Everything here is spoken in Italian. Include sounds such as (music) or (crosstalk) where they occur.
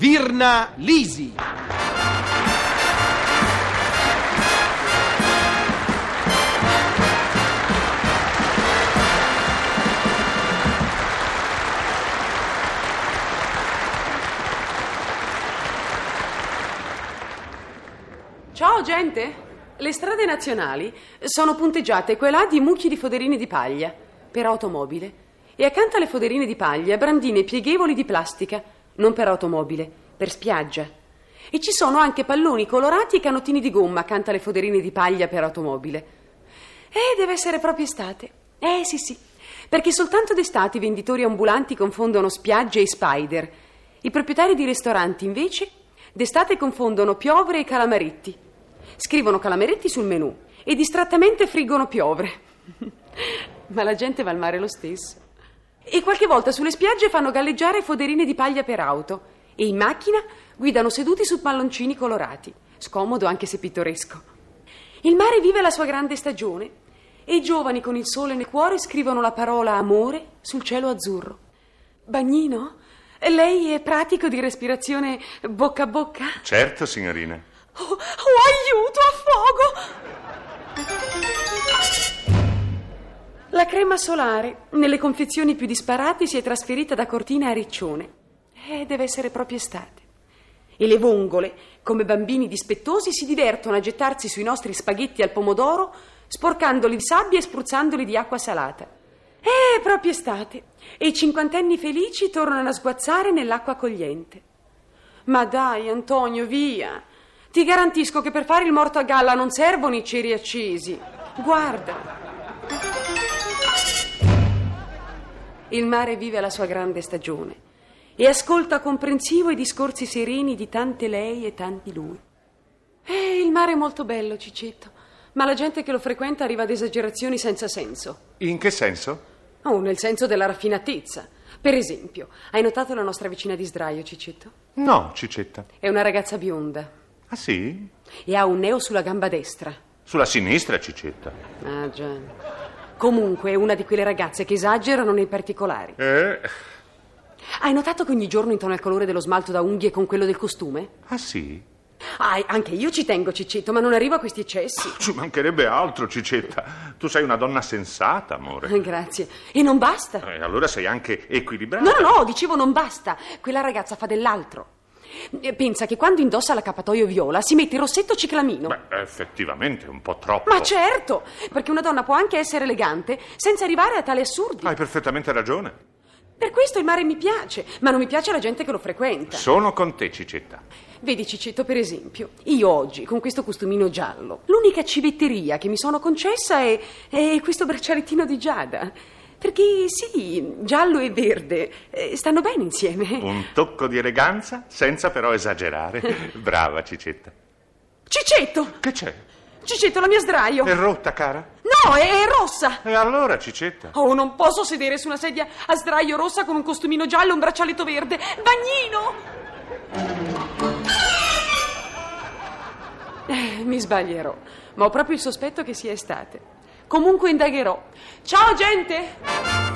Virna Lisi. Ciao gente! Le strade nazionali sono punteggiate qua e là di mucchi di foderini di paglia per automobile e accanto alle foderine di paglia brandine pieghevoli di plastica, non per automobile, per spiaggia. E ci sono anche palloni colorati e canottini di gomma accanto alle foderine di paglia per automobile. Eh, deve essere proprio estate. Eh, sì, sì. Perché soltanto d'estate i venditori ambulanti confondono spiagge e spider. I proprietari di ristoranti, invece, d'estate confondono piovre e calamaretti. Scrivono calamaretti sul menù e distrattamente friggono piovre. (laughs) Ma la gente va al mare lo stesso. E qualche volta sulle spiagge fanno galleggiare foderine di paglia per auto. E in macchina guidano seduti su palloncini colorati. Scomodo anche se pittoresco. Il mare vive la sua grande stagione e i giovani con il sole nel cuore scrivono la parola amore sul cielo azzurro. Bagnino? Lei è pratico di respirazione bocca a bocca? Certo, signorina. Oh, oh aiuto, affogo! La crema solare, nelle confezioni più disparate, si è trasferita da Cortina a Riccione. Eh, deve essere proprio estate. E le vongole, come bambini dispettosi, si divertono a gettarsi sui nostri spaghetti al pomodoro, sporcandoli di sabbia e spruzzandoli di acqua salata. È proprio estate. E i cinquantenni felici tornano a sguazzare nell'acqua accogliente. Ma dai, Antonio, via. Ti garantisco che per fare il morto a galla non servono i ceri accesi. Guarda. Il mare vive la sua grande stagione e ascolta comprensivo i discorsi sereni di tante lei e tanti lui. Eh, il mare è molto bello, Cicetto, ma la gente che lo frequenta arriva ad esagerazioni senza senso. In che senso? Oh, nel senso della raffinatezza. Per esempio, hai notato la nostra vicina di sdraio, Cicetto? No, Cicetta. È una ragazza bionda Ah sì? e ha un neo sulla gamba destra. Sulla sinistra, Cicetta. Ah, già. Comunque è una di quelle ragazze che esagerano nei particolari. Eh? Hai notato che ogni giorno intona il colore dello smalto da unghie con quello del costume? Ah sì? Ah, anche io ci tengo, Cicetto, ma non arrivo a questi eccessi. Ci mancherebbe altro, Cicetta. Tu sei una donna sensata, amore. Eh, (laughs) Grazie. E non basta. E allora sei anche equilibrata. No, no, no, dicevo non basta. Quella ragazza fa dell'altro. Eh, Pensa che quando indossa l'accappatoio viola si mette il rossetto ciclamino. Beh, effettivamente, un po' troppo. Ma certo, perché una donna può anche essere elegante senza arrivare a tali assurdi. Hai perfettamente ragione. Per questo il mare mi piace, ma non mi piace la gente che lo frequenta. Sono con te, Cicetta. Vedi, Cicetto, per esempio, io oggi con questo costumino giallo, l'unica civetteria che mi sono concessa è, è questo braccialettino di Giada. Perché sì, giallo e verde eh, stanno bene insieme. Un tocco di eleganza, senza però esagerare. (laughs) Brava, Cicetta. Cicetto! Che c'è? Cicetto, la mia sdraio! È rotta, cara? No, è, è rossa! E allora, Cicetta? Oh, non posso sedere su una sedia a sdraio rossa con un costumino giallo e un braccialetto verde. Bagnino! Eh, mi sbaglierò, ma ho proprio il sospetto che sia estate. Comunque indagherò. Ciao, gente!